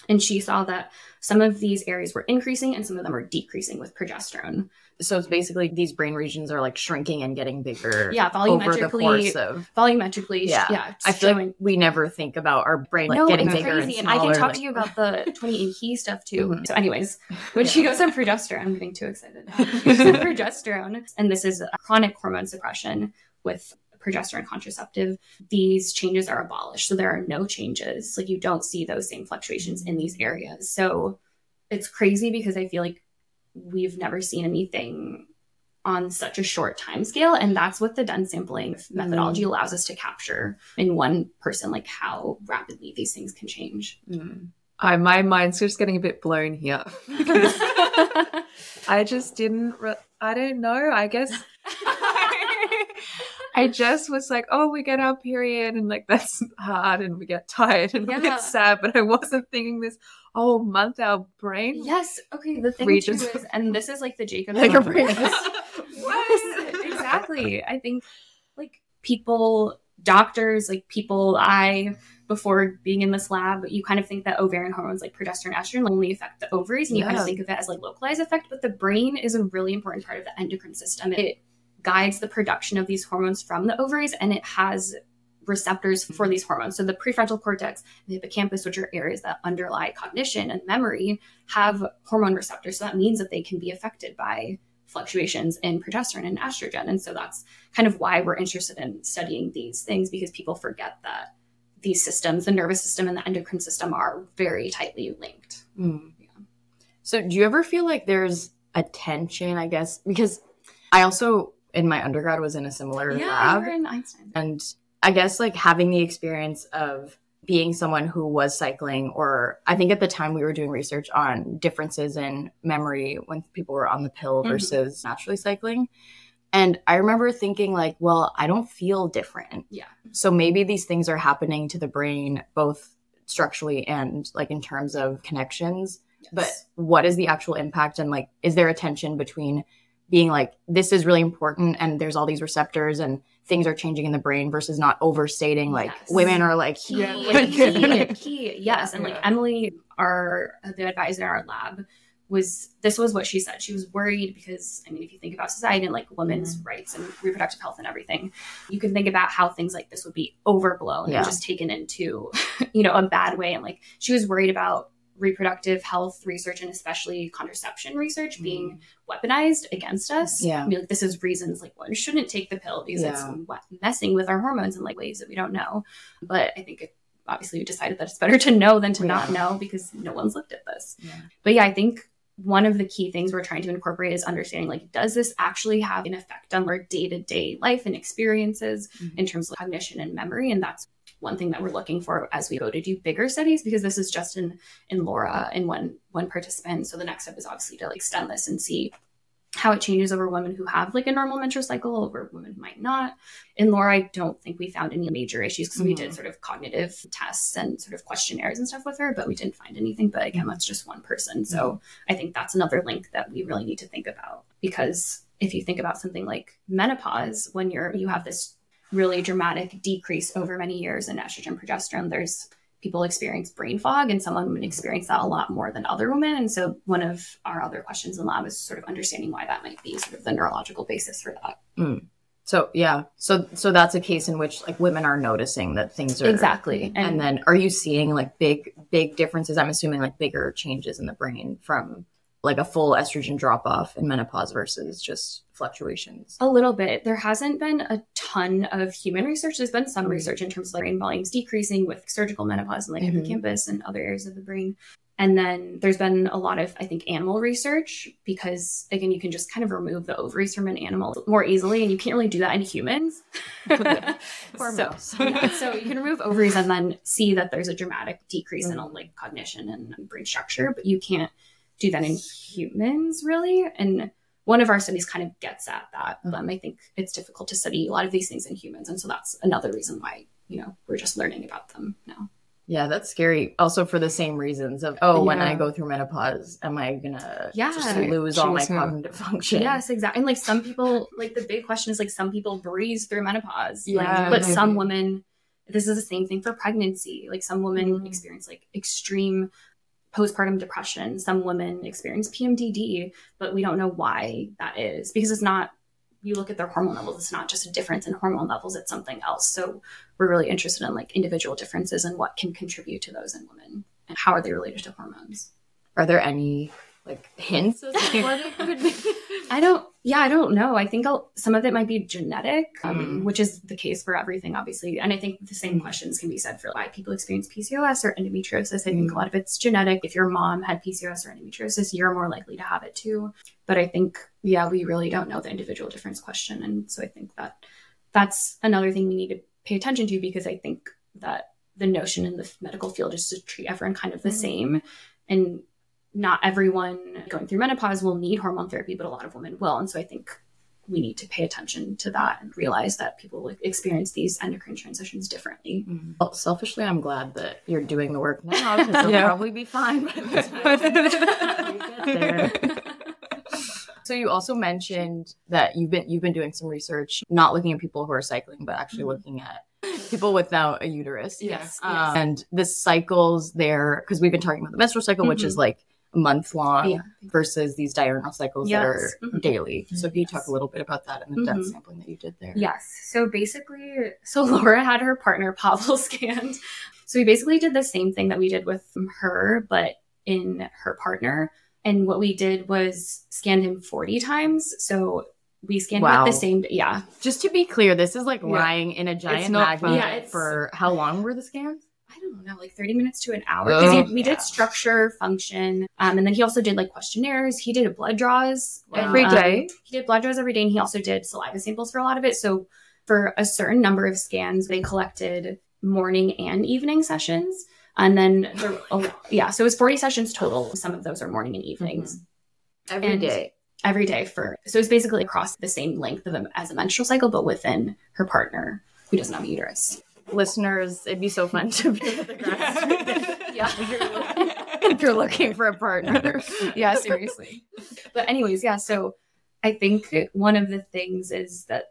And she saw that some of these areas were increasing and some of them are decreasing with progesterone. So it's basically these brain regions are like shrinking and getting bigger. Yeah, volumetrically, of. volumetrically, Yeah. yeah. I feel showing- like we never think about our brain like no, getting it's bigger crazy, and and I can talk like- to you about the 28 key stuff too. Mhm. So, anyways, (laughs) when she goes on progesterone, I'm getting too excited. On (laughs) (laughs) progesterone, and this is a chronic hormone suppression with progesterone contraceptive. These changes are abolished, so there are no changes. Like you don't see those same fluctuations in these areas. So it's crazy because I feel like we've never seen anything on such a short time scale and that's what the dense sampling methodology allows us to capture in one person like how rapidly these things can change Mm. I, my mind's just getting a bit blown here. (laughs) (laughs) I just didn't. Re- I don't know. I guess (laughs) I just was like, oh, we get our period, and like (laughs) that's hard, and we get tired, and we get sad. But I wasn't thinking this. Oh, month our brain. yes okay the thing too is (laughs) and this is like the jacob Like a brain. (laughs) Yes, exactly i think like people doctors like people i before being in this lab you kind of think that ovarian hormones like progesterone estrogen only affect the ovaries and you kind of think of it as like localized effect but the brain is a really important part of the endocrine system it guides the production of these hormones from the ovaries and it has receptors for these hormones so the prefrontal cortex the hippocampus which are areas that underlie cognition and memory have hormone receptors so that means that they can be affected by fluctuations in progesterone and estrogen and so that's kind of why we're interested in studying these things because people forget that these systems, the nervous system and the endocrine system, are very tightly linked. Mm. Yeah. So do you ever feel like there's a tension, I guess? Because I also in my undergrad was in a similar lab. you're in Einstein. And I guess like having the experience of being someone who was cycling, or I think at the time we were doing research on differences in memory when people were on the pill Mhm. versus naturally cycling. And I remember thinking, like, well, I don't feel different. Yeah. So maybe these things are happening to the brain, both structurally and like in terms of connections. But what is the actual impact? And like, is there a tension between being like, this is really important and there's all these receptors and things are changing in the brain versus not overstating like Yes. women are like, key, Yeah. like, key, (laughs) key, yes. And like. Emily, our the advisor in our lab, was this was what she said. She was worried because I mean, if you think about society and like women's mm-hmm. rights and reproductive health and everything, you can think about how things like this would be overblown Yeah. and just taken into, (laughs) you know, a bad way. And like she was worried about reproductive health research and especially contraception research being weaponized against us. Yeah. I mean, like, this is reasons like one shouldn't take the pill because Yeah. it's messing with our hormones in like ways that we don't know. But I think it, obviously we decided that it's better to know than to not know because no one's looked at this. Yeah. But yeah, I think one of the key things we're trying to incorporate is understanding like, does this actually have an effect on our day to day life and experiences Mhm. in terms of cognition and memory? And that's one thing that we're looking for as we go to do bigger studies because this is just in in Laura in one one participant. So the next step is obviously to like extend this and see how it changes over women who have like a normal menstrual cycle over women who might not. In Laura, I don't think we found any major issues because we Mhm. did sort of cognitive tests and sort of questionnaires and stuff with her, but we didn't find anything. But again, that's just one person. So I think that's another link that we really need to think about because if you think about something like menopause, when you're you have this really dramatic decrease over many years in estrogen progesterone, there's people experience brain fog and some women experience that a lot more than other women. And so one of our other questions in lab is sort of understanding why that might be sort of the neurological basis for that. Mm. So yeah, so so that's a case in which like women are noticing that things are Exactly. And, then are you seeing like big big differences? I'm assuming like bigger changes in the brain from like a full estrogen drop off in menopause versus just fluctuations. A little bit. There hasn't been a ton of human research. There's been some research in terms of like brain volumes decreasing with surgical menopause and like Mhm. hippocampus and other areas of the brain. And then there's been a lot of, I think, animal research because, again, you can just kind of remove the ovaries from an animal more easily, and you can't really do that in humans. (laughs) (laughs) So, (laughs) yeah, so you can remove ovaries and then see that there's a dramatic decrease in like cognition and brain structure, but you can't do that in humans really. And one of our studies kind of gets at that. Um, I think it's difficult to study a lot of these things in humans, and so that's another reason why you know we're just learning about them now. Yeah, that's scary. Also for the same reasons of oh, when I go through menopause, am I gonna Yeah. just lose all my Choose cognitive function? Yes, exactly. And like some people, like the big question is like some people breeze through menopause, like, Yeah, but some women, this is the same thing for pregnancy. Like some women Mhm. experience like extreme postpartum depression. Some women experience PMDD, but we don't know why that is because it's not. You look at their hormone levels; it's not just a difference in hormone levels; it's something else. So we're really interested in like individual differences and what can contribute to those in women and how are they related to hormones. Are there any like hints as to what it could be? (laughs) I don't. Yeah, I don't know. I think I'll, some of it might be genetic, um, Mm. which is the case for everything, obviously. And I think the same questions can be said for why people experience PCOS or endometriosis. I think Mm. a lot of it's genetic. If your mom had PCOS or endometriosis, you're more likely to have it too. But I think, yeah, we really don't know the individual difference question, and so I think that that's another thing we need to pay attention to because I think that the notion in the medical field is to treat everyone kind of the Mm. same, and not everyone going through menopause will need hormone therapy, but a lot of women will. And so I think we need to pay attention to that and realize that people experience these endocrine transitions differently. Mm-hmm. Well, selfishly, I'm glad that you're doing the work now because (laughs) you'll Yeah. probably be fine by the (laughs) time you get there. So you also mentioned that you've been you've been doing some research, not looking at people who are cycling, but actually mm-hmm. looking at people without a uterus. Yes. Um, And the cycles there, because we've been talking about the menstrual cycle, which is mm-hmm. like a month long, Yeah. versus these diurnal cycles that are Yes. Mhm. daily. So can you talk a little bit about that and the dense Mhm. sampling that you did there? Yes. So basically, so (laughs) Laura had her partner Pavel (laughs) scanned. So we basically did the same thing that we did with her, but in her partner. And what we did was scanned him 40 times. So we scanned him Wow. at the same, yeah. Just to be clear, this is like Yeah. lying in a giant magnet. Yeah, for how long were the scans? I don't know, like 30 minutes to an hour. Oh, he- we yeah. did structure, function, um, and then he also did like questionnaires. He did blood draws Wow. Every um, he did blood draws every day, and he also did saliva samples for a lot of it. So for a certain number of scans, they collected morning and evening sessions. And then, there, oh, yeah, so it was 40 sessions total. Some of those are morning and evenings Every And- day. every day for, so it's basically across the same length of a, as a menstrual cycle, but within her partner who doesn't have a uterus. Listeners, it'd be so fun to be with. (laughs) Yeah. if, you're looking, if you're looking for a partner. (laughs) yeah, seriously. but anyways, yeah, so I think one of the things is that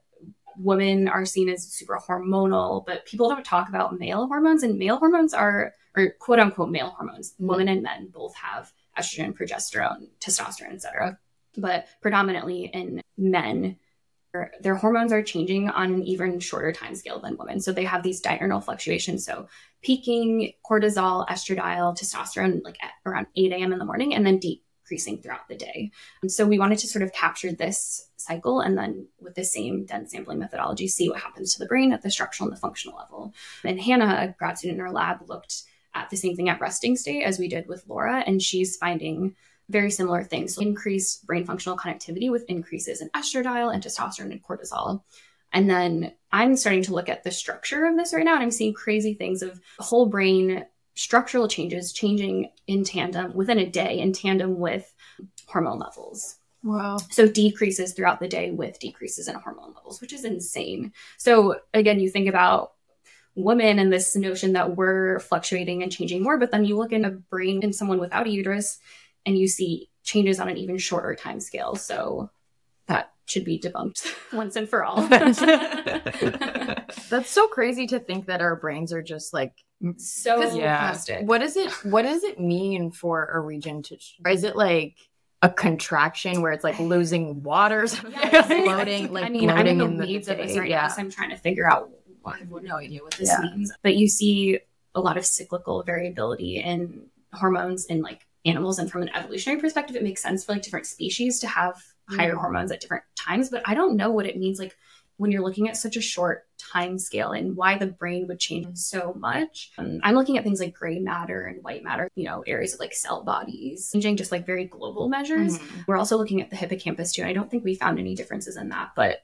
women are seen as super hormonal, but people don't talk about male hormones and male hormones are or quote unquote male hormones. Mhm. Women and men both have estrogen, progesterone, testosterone, etc. But predominantly in men, their, hormones are changing on an even shorter time scale than women. So they have these diurnal fluctuations. So peaking cortisol, estradiol, testosterone like around 8 a.m. in the morning and then decreasing throughout the day. And so we wanted to sort of capture this cycle and then with the same dense sampling methodology, see what happens to the brain at the structural and the functional level. And Hannah, a grad student in our lab, looked at the same thing at resting state as we did with Laura, and she's finding very similar things. So increased brain functional connectivity with increases in estradiol and testosterone and cortisol. And then I'm starting to look at the structure of this right now, and I'm seeing crazy things of whole brain structural changes changing in tandem within a day, in tandem with hormone levels. Wow. So decreases throughout the day with decreases in hormone levels, which is insane. So again, you think about women and this notion that we're fluctuating and changing more, but then you look in a brain in someone without a uterus and you see changes on an even shorter time scale. So that should be debunked (laughs) once and for all. (laughs) That's so crazy to think that our brains are just like so Yeah. what is it what does it mean for a region to is it like a contraction where it's like losing water Yeah, floating like I mean, I'm in floating the in the weeds of this right yeah now, so I'm trying to figure out. I have no idea what this Yeah. means. But you see a lot of cyclical variability in hormones in like animals, and from an evolutionary perspective, it makes sense for like different species to have higher Mhm. hormones at different times. But I don't know what it means like when you're looking at such a short time scale and why the brain would change so much. Um, I'm looking at things like gray matter and white matter, you know, areas of like cell bodies, changing just like very global measures. Mhm. We're also looking at the hippocampus too. And I don't think we found any differences in that, but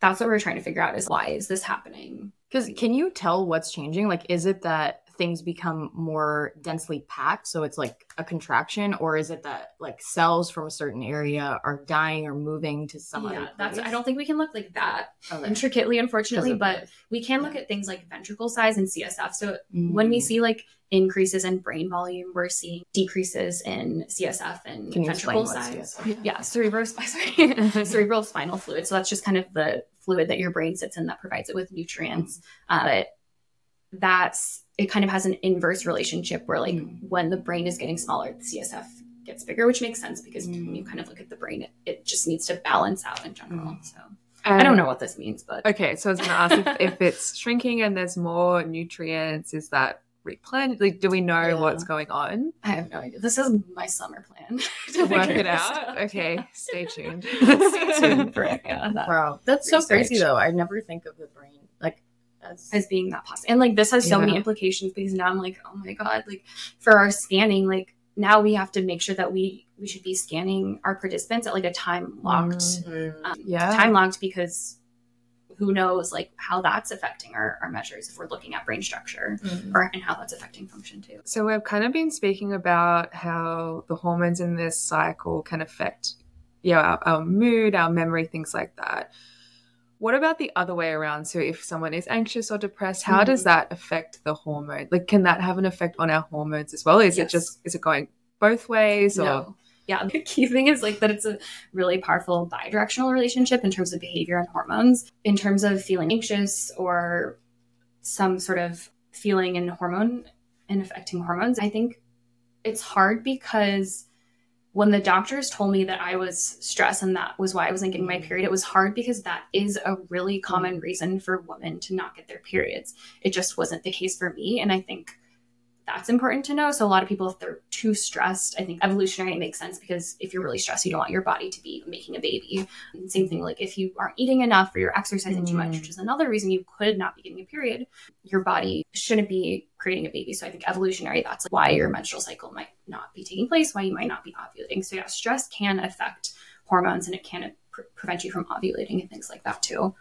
that's what we're trying to figure out is why is this happening? Because can you tell what's changing? Like, is it that things become more densely packed, so it's like a contraction, or is it that like cells from a certain area are dying or moving to some other yeah, that's? I don't think we can look like that Okay. intricately, unfortunately but we can look yeah. at things like ventricle size and CSF. So when we Mm. see like increases in brain volume, we're seeing decreases in CSF and ventricle size. Yeah, cerebro (laughs) sorry, cerebral spinal fluid. So that's just kind of the fluid that your brain sits in that provides it with nutrients. Uh, that's it kind of has an inverse relationship where like Mm. when the brain is getting smaller, the CSF gets bigger, which makes sense because when Mm. you kind of look at the brain, it, it just needs to balance out in general. Mm. So I don't know what this means, but Okay, so I was going to ask if, (laughs) if it's shrinking and there's more nutrients, is that replenished? Like, do we know Yeah. what's going on? I have no idea. This is my summer plan (laughs) To work it out? Okay, stay tuned. (laughs) Stay tuned for. Yeah, that Wow, that's so crazy though. I never think of the brain as as being that possible. And like this has so many implications because now I'm like, oh my god, like for our scanning, like now we have to make sure that we we should be scanning our participants at like a time locked Mm. um, Yeah. time locked because who knows like how that's affecting our, our measures if we're looking at brain structure Mm. or and how that's affecting function too. So we've kind of been speaking about how the hormones in this cycle can affect, yeah, our, our mood, our memory, things like that. What about the other way around? So if someone is anxious or depressed, how does Mhm. that affect the hormone? Like, can that have an effect on our hormones as well? Is it just is it going both ways or? No. Yeah, the (laughs) key thing is like that it's a really powerful bidirectional relationship in terms of behavior and hormones. In terms of feeling anxious or some sort of feeling in hormone and affecting hormones, I think it's hard because when the doctors told me that I was stressed and that was why I wasn't getting my mm-hmm. period, it was hard because that is a really common mm-hmm. reason for women to not get their periods. It just wasn't the case for me. And I think that's important to know. So a lot of people, if they're too stressed, I think evolutionary makes sense because if you're really stressed, you don't want your body to be making a baby. And same thing, like if you aren't eating enough or you're exercising too much, Mm. which is another reason you could not be getting a period, your body shouldn't be creating a baby. So I think evolutionary, that's why your menstrual cycle might not be taking place, why you might not be ovulating. So yeah, stress can affect hormones and it can pre- prevent you from ovulating and things like that too.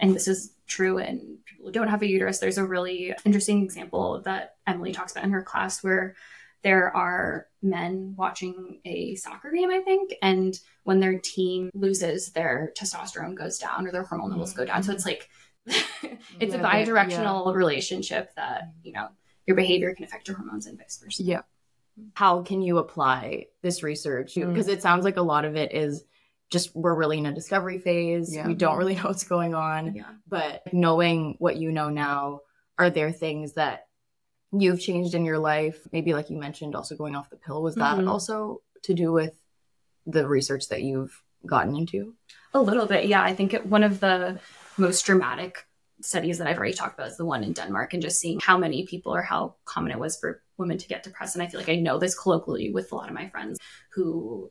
And this is true in people who don't have a uterus. There's a really interesting example that Emily talks about in her class where there are men watching a soccer game, I think, and when their team loses, their testosterone goes down or their hormone levels go down. So it's like (laughs) it's a bi-directional bidirectional relationship that, you know, your behavior can affect your hormones and vice versa. Yeah. How can you apply this research? Mm. Because it sounds like a lot of it is just we're really in a discovery phase. Yeah. We don't really (laughs) know what's going on. Yeah. But knowing what you know now, are there things that you've changed in your life? Maybe like you mentioned, also going off the pill. Was that Mhm. also to do with the research that you've gotten into? A little bit, yeah. I think it, one of the most dramatic studies that I've already talked about is the one in Denmark, and just seeing how many people or how common it was for women to get depressed. And I feel like I know this colloquially with a lot of my friends who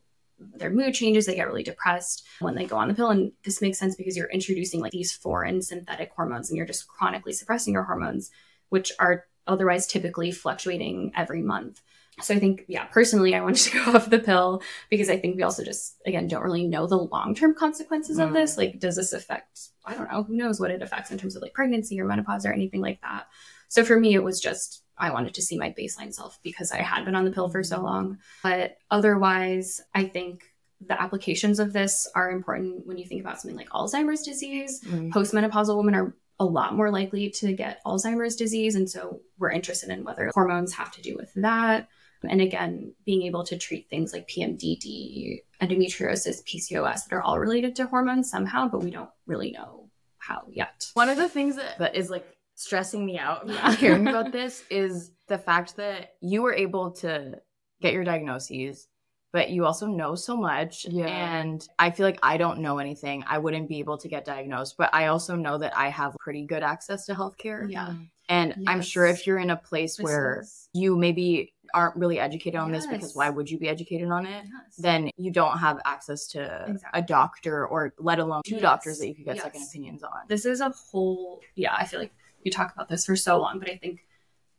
their mood changes, they get really depressed when they go on the pill. And this makes sense because you're introducing like these foreign synthetic hormones and you're just chronically suppressing your hormones, which are otherwise typically fluctuating every month. So I think, yeah, personally, I wanted to go (laughs) off the pill because I think we also just, again, don't really know the long term consequences of Mm. this. Like, does this affect, I don't know, who knows what it affects in terms of like pregnancy or menopause or anything like that. So for me, it was just, I wanted to see my baseline self because I had been on the pill for so long. But otherwise, I think the applications of this are important when you think about something like Alzheimer's disease mm-hmm. postmenopausal women are a lot more likely to get Alzheimer's disease. And so we're interested in whether hormones have to do with that. And again, being able to treat things like PMDD, endometriosis, PCOS that are all related to hormones somehow, but we don't really know how yet. One of the things that, that is like stressing me out Yeah. (laughs) hearing about (laughs) this is the fact that you were able to get your diagnoses, but you also know so much. Yeah. And I feel like I don't know anything. I wouldn't be able to get diagnosed, but I also know that I have pretty good access to healthcare. Yeah. Mm-hmm. And I'm sure if you're in a place This where is- you maybe aren't really educated on this because why would you be educated on it? Yes. Then you don't have access to Exactly. a doctor or let alone two Yes. doctors that you could get Yes. second opinions on. this is a whole yeah i feel like you talk about this for so long but i think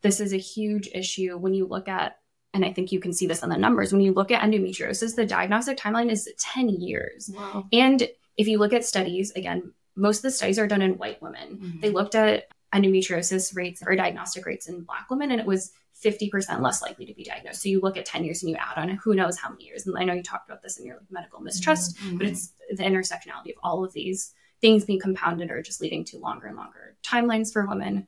this is a huge issue when you look at and i think you can see this on the numbers when you look at endometriosis the diagnostic timeline is 10 years. Wow. and if you look at studies again most of the studies are done in white women. Mm-hmm. They looked at endometriosis rates or diagnostic rates in black women and it was 50% less likely to be diagnosed. So you look at 10 years and you add on who knows how many years. And i know you talked about this in your like, medical mistrust mm-hmm. but it's the intersectionality of all of these things being compounded or just leading to longer and longer timelines for women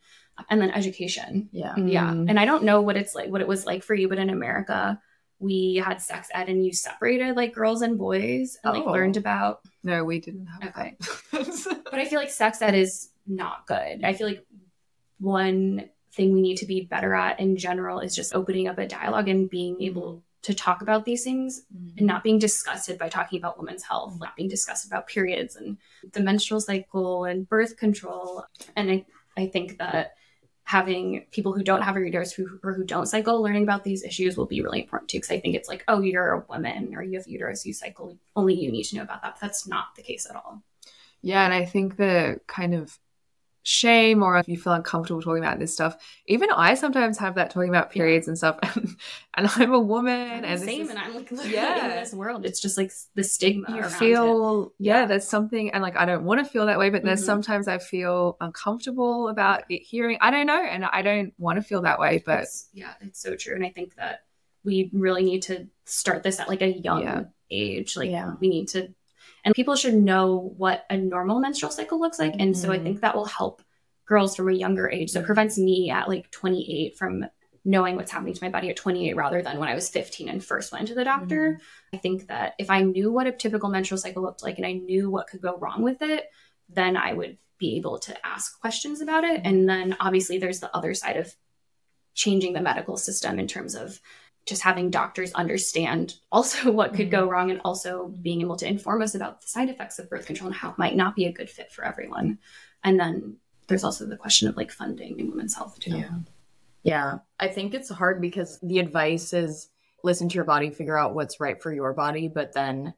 and then education yeah. yeah Mm. and i don't know what it's like what it was like for you but in america we had sex ed and you separated like girls and boys and like Oh. learned about No, we didn't have Okay. that. (laughs) but i feel like sex ed is not good i feel like one thing we need to be better at in general is just opening up a dialogue and being able to talk about these things and mm-hmm. not being disgusted by talking about women's health, mm-hmm. not being disgusted about periods and the menstrual cycle and birth control. And I, I think that having people who don't have a uterus who, or who don't cycle learning about these issues will be really important too. Because I think it's like, oh, you're a woman or you have uterus, you cycle, only you need to know about that. But that's not the case at all. Yeah, and I think the kind of shame or if you feel uncomfortable talking about this stuff, even I sometimes have that talking about periods and stuff. (laughs) And, and I'm a woman, I'm and the same, is- and I'm like (laughs) Yeah. in this world. It's just like the stigma. you feel yeah, Yeah. there's something and like i don't want to feel that way but there's Mhm. sometimes i feel uncomfortable about it hearing i don't know and i don't want to feel that way but It's- yeah, it's so true. And I think that we really need to start this at like a young Yeah. age. Like Yeah. we need to, and people should know what a normal menstrual cycle looks like. And so I Mhm. think that will help girls from a younger age. So it prevents me at like 28 from knowing what's happening to my body at 28 rather than when I was 15 and first went to the doctor. I think that if I knew what a typical menstrual cycle looked like and I knew what could go wrong with it, then I would be able to ask questions about it. And then obviously there's the other side of changing the medical system in terms of just having doctors understand also (laughs) what could go mm-hmm. wrong and also being able to inform us about the side effects of birth control and how it might not be a good fit for everyone. And then there's also the question of like funding in women's health too. Yeah. Yeah. I think it's hard because the advice is listen to your body, figure out what's right for your body, but then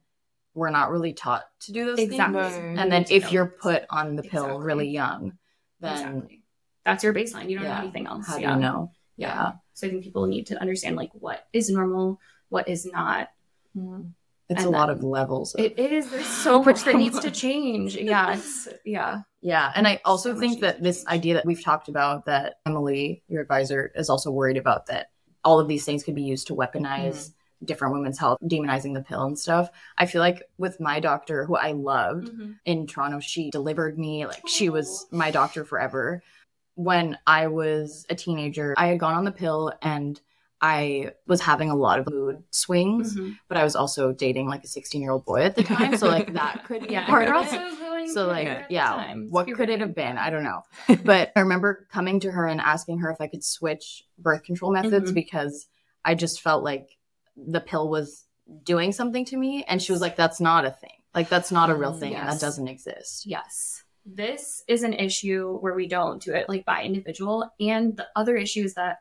we're not really taught to do those Exactly. things. No. And then if know. you're put on the pill Exactly. really young, then Exactly. That's your baseline. You don't Yeah. know anything else. how do yeah. you know? Yeah. So I think people need to understand like what is normal, what is not. It's And a lot of levels. of- It, it is there's so (laughs) much that needs to change. Yeah. It's yeah. Yeah. And I also So think that this change. idea that we've talked about that Emily, your advisor, is also worried about that all of these things could be used to weaponize Mm-hmm. different women's health, demonizing the pill and stuff. I feel like with my doctor, who I loved Mm-hmm. in Toronto, she delivered me, like she was my doctor forever. When I was a teenager, I had gone on the pill and I was having a lot of mood swings, Mm-hmm. but I was also dating like a 16 year old boy at the (laughs) time. So, like, that could be Yeah. part of it. So like, it at the yeah, what could it have been? I don't know. (laughs) But I remember coming to her and asking her if I could switch birth control methods Mhm. because I just felt like the pill was doing something to me. And she was like, that's not a thing. Like, that's not a real thing. And that doesn't exist. Yes. This is an issue where we don't do it like by individual. And the other issue is that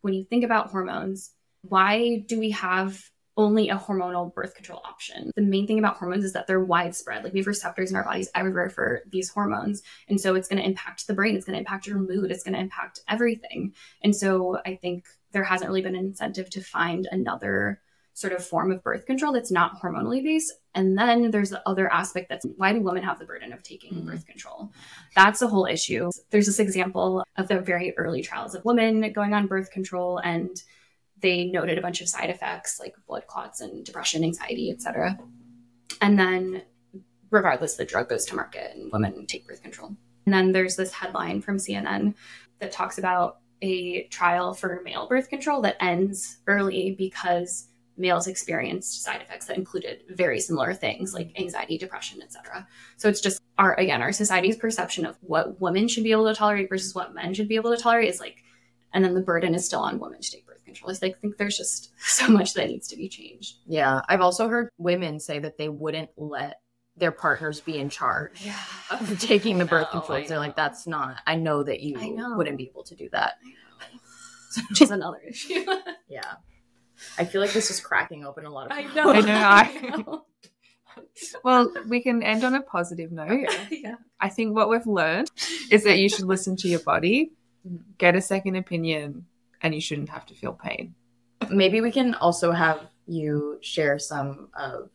when you think about hormones, why do we have only a hormonal birth control option? The main thing about hormones is that they're widespread. Like we have receptors in our bodies everywhere for these hormones. And so it's going to impact the brain, it's going to impact your mood, it's going to impact everything. And so I think there hasn't really been an incentive to find another sort of form of birth control that's not hormonally based. And then there's the other aspect that's why do women have the burden of taking Mhm. birth control? That's a whole issue. There's this example of the very early trials of women going on birth control and they noted a bunch of side effects like blood clots and depression, anxiety, etc. And then regardless, the drug goes to market and women take birth control. And then there's this headline from CNN that talks about a trial for male birth control that ends early because males experienced side effects that included very similar things like anxiety, depression, etc. So it's just our again our society's perception of what women should be able to tolerate versus what men should be able to tolerate is like, and then the burden is still on women to take birth control. It's like, I think there's just (laughs) so much that needs to be changed. Yeah. I've also heard women say that they wouldn't let their partners be in charge Yeah. of taking the (laughs) birth oh, control. They're like, that's not, I know that you I know. wouldn't be able to do that. Which is (laughs) another issue. Yeah. I feel like this is cracking open a lot of I know. I know, (laughs) I- know. well we can end on a positive note yeah. i think what we've learned is that you should listen to your body mm-hmm. get a second opinion and you shouldn't have to feel pain Maybe we can also have you share some of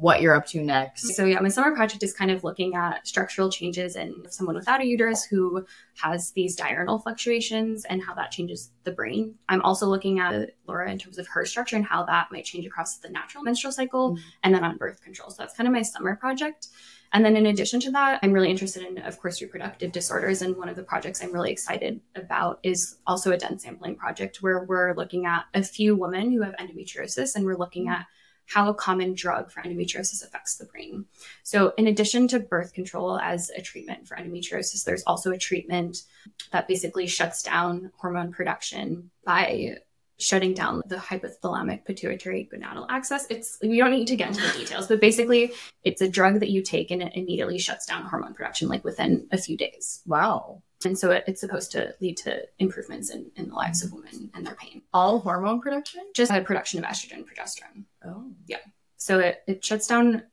what you're up to next. So yeah, my summer project is kind of looking at structural changes in someone without a uterus who has these diurnal fluctuations and how that changes the brain. I'm also looking at Laura in terms of her structure and how that might change across the natural menstrual cycle Mhm. and then on birth control. So that's kind of my summer project. And then in addition to that, I'm really interested in, of course, reproductive disorders. And one of the projects I'm really excited about is also a dense sampling project where we're looking at a few women who have endometriosis and we're looking at how a common drug for endometriosis affects the brain. So, in addition to birth control as a treatment for endometriosis, there's also a treatment that basically shuts down hormone production by shutting down the hypothalamic pituitary gonadal axis. It's we don't need to get into the details, but basically it's a drug that you take and it immediately shuts down hormone production like within a few days. Wow. And so it, it's supposed to lead to improvements in, in the lives of women and their pain. All hormone production? Just a production of estrogen progesterone. So it, it shuts down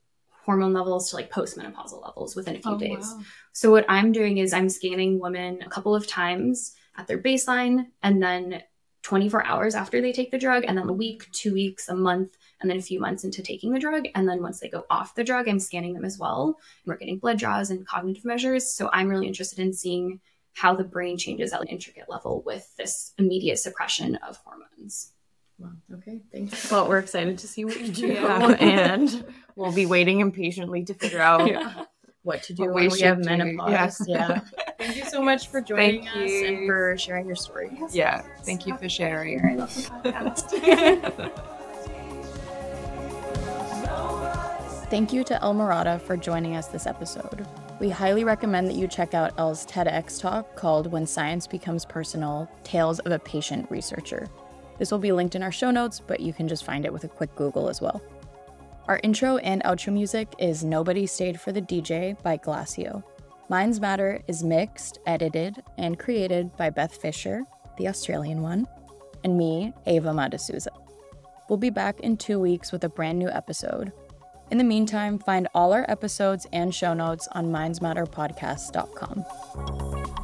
hormone levels to like postmenopausal levels within a few Oh, days. wow. So what I'm doing is I'm scanning women a couple of times at their baseline and then 24 hours after they take the drug and then a week, 2 weeks, a month and then a few months into taking the drug and then once they go off the drug I'm scanning them as well. And we're getting blood draws and cognitive measures. So I'm really interested in seeing how the brain changes at an intricate level with this immediate suppression of hormones. Wow. Okay. Thanks. Well, we're excited to see what you (laughs) do. Yeah. (laughs) and we'll be waiting impatiently to figure out what to do What when we we, have do. menopause. Yeah. (laughs) Thank you so much for joining Thank us you. and for sharing your story. Yeah. Thank you for sharing. I love the podcast. Thank you to Elle Murata for joining us this episode. We highly recommend that you check out Elle's TEDx talk called When Science Becomes Personal Tales of a Patient Researcher. This will be linked in our show notes, but you can just find it with a quick Google as well. Our intro and outro music is Nobody Stayed for the DJ by Glacio. Minds Matter is mixed, edited, and created by Beth Fisher, the Australian one, and me, Ava Madasuza. We'll be back in two weeks with a brand new episode. In the meantime, find all our episodes and show notes on mindsmatterpodcast.com.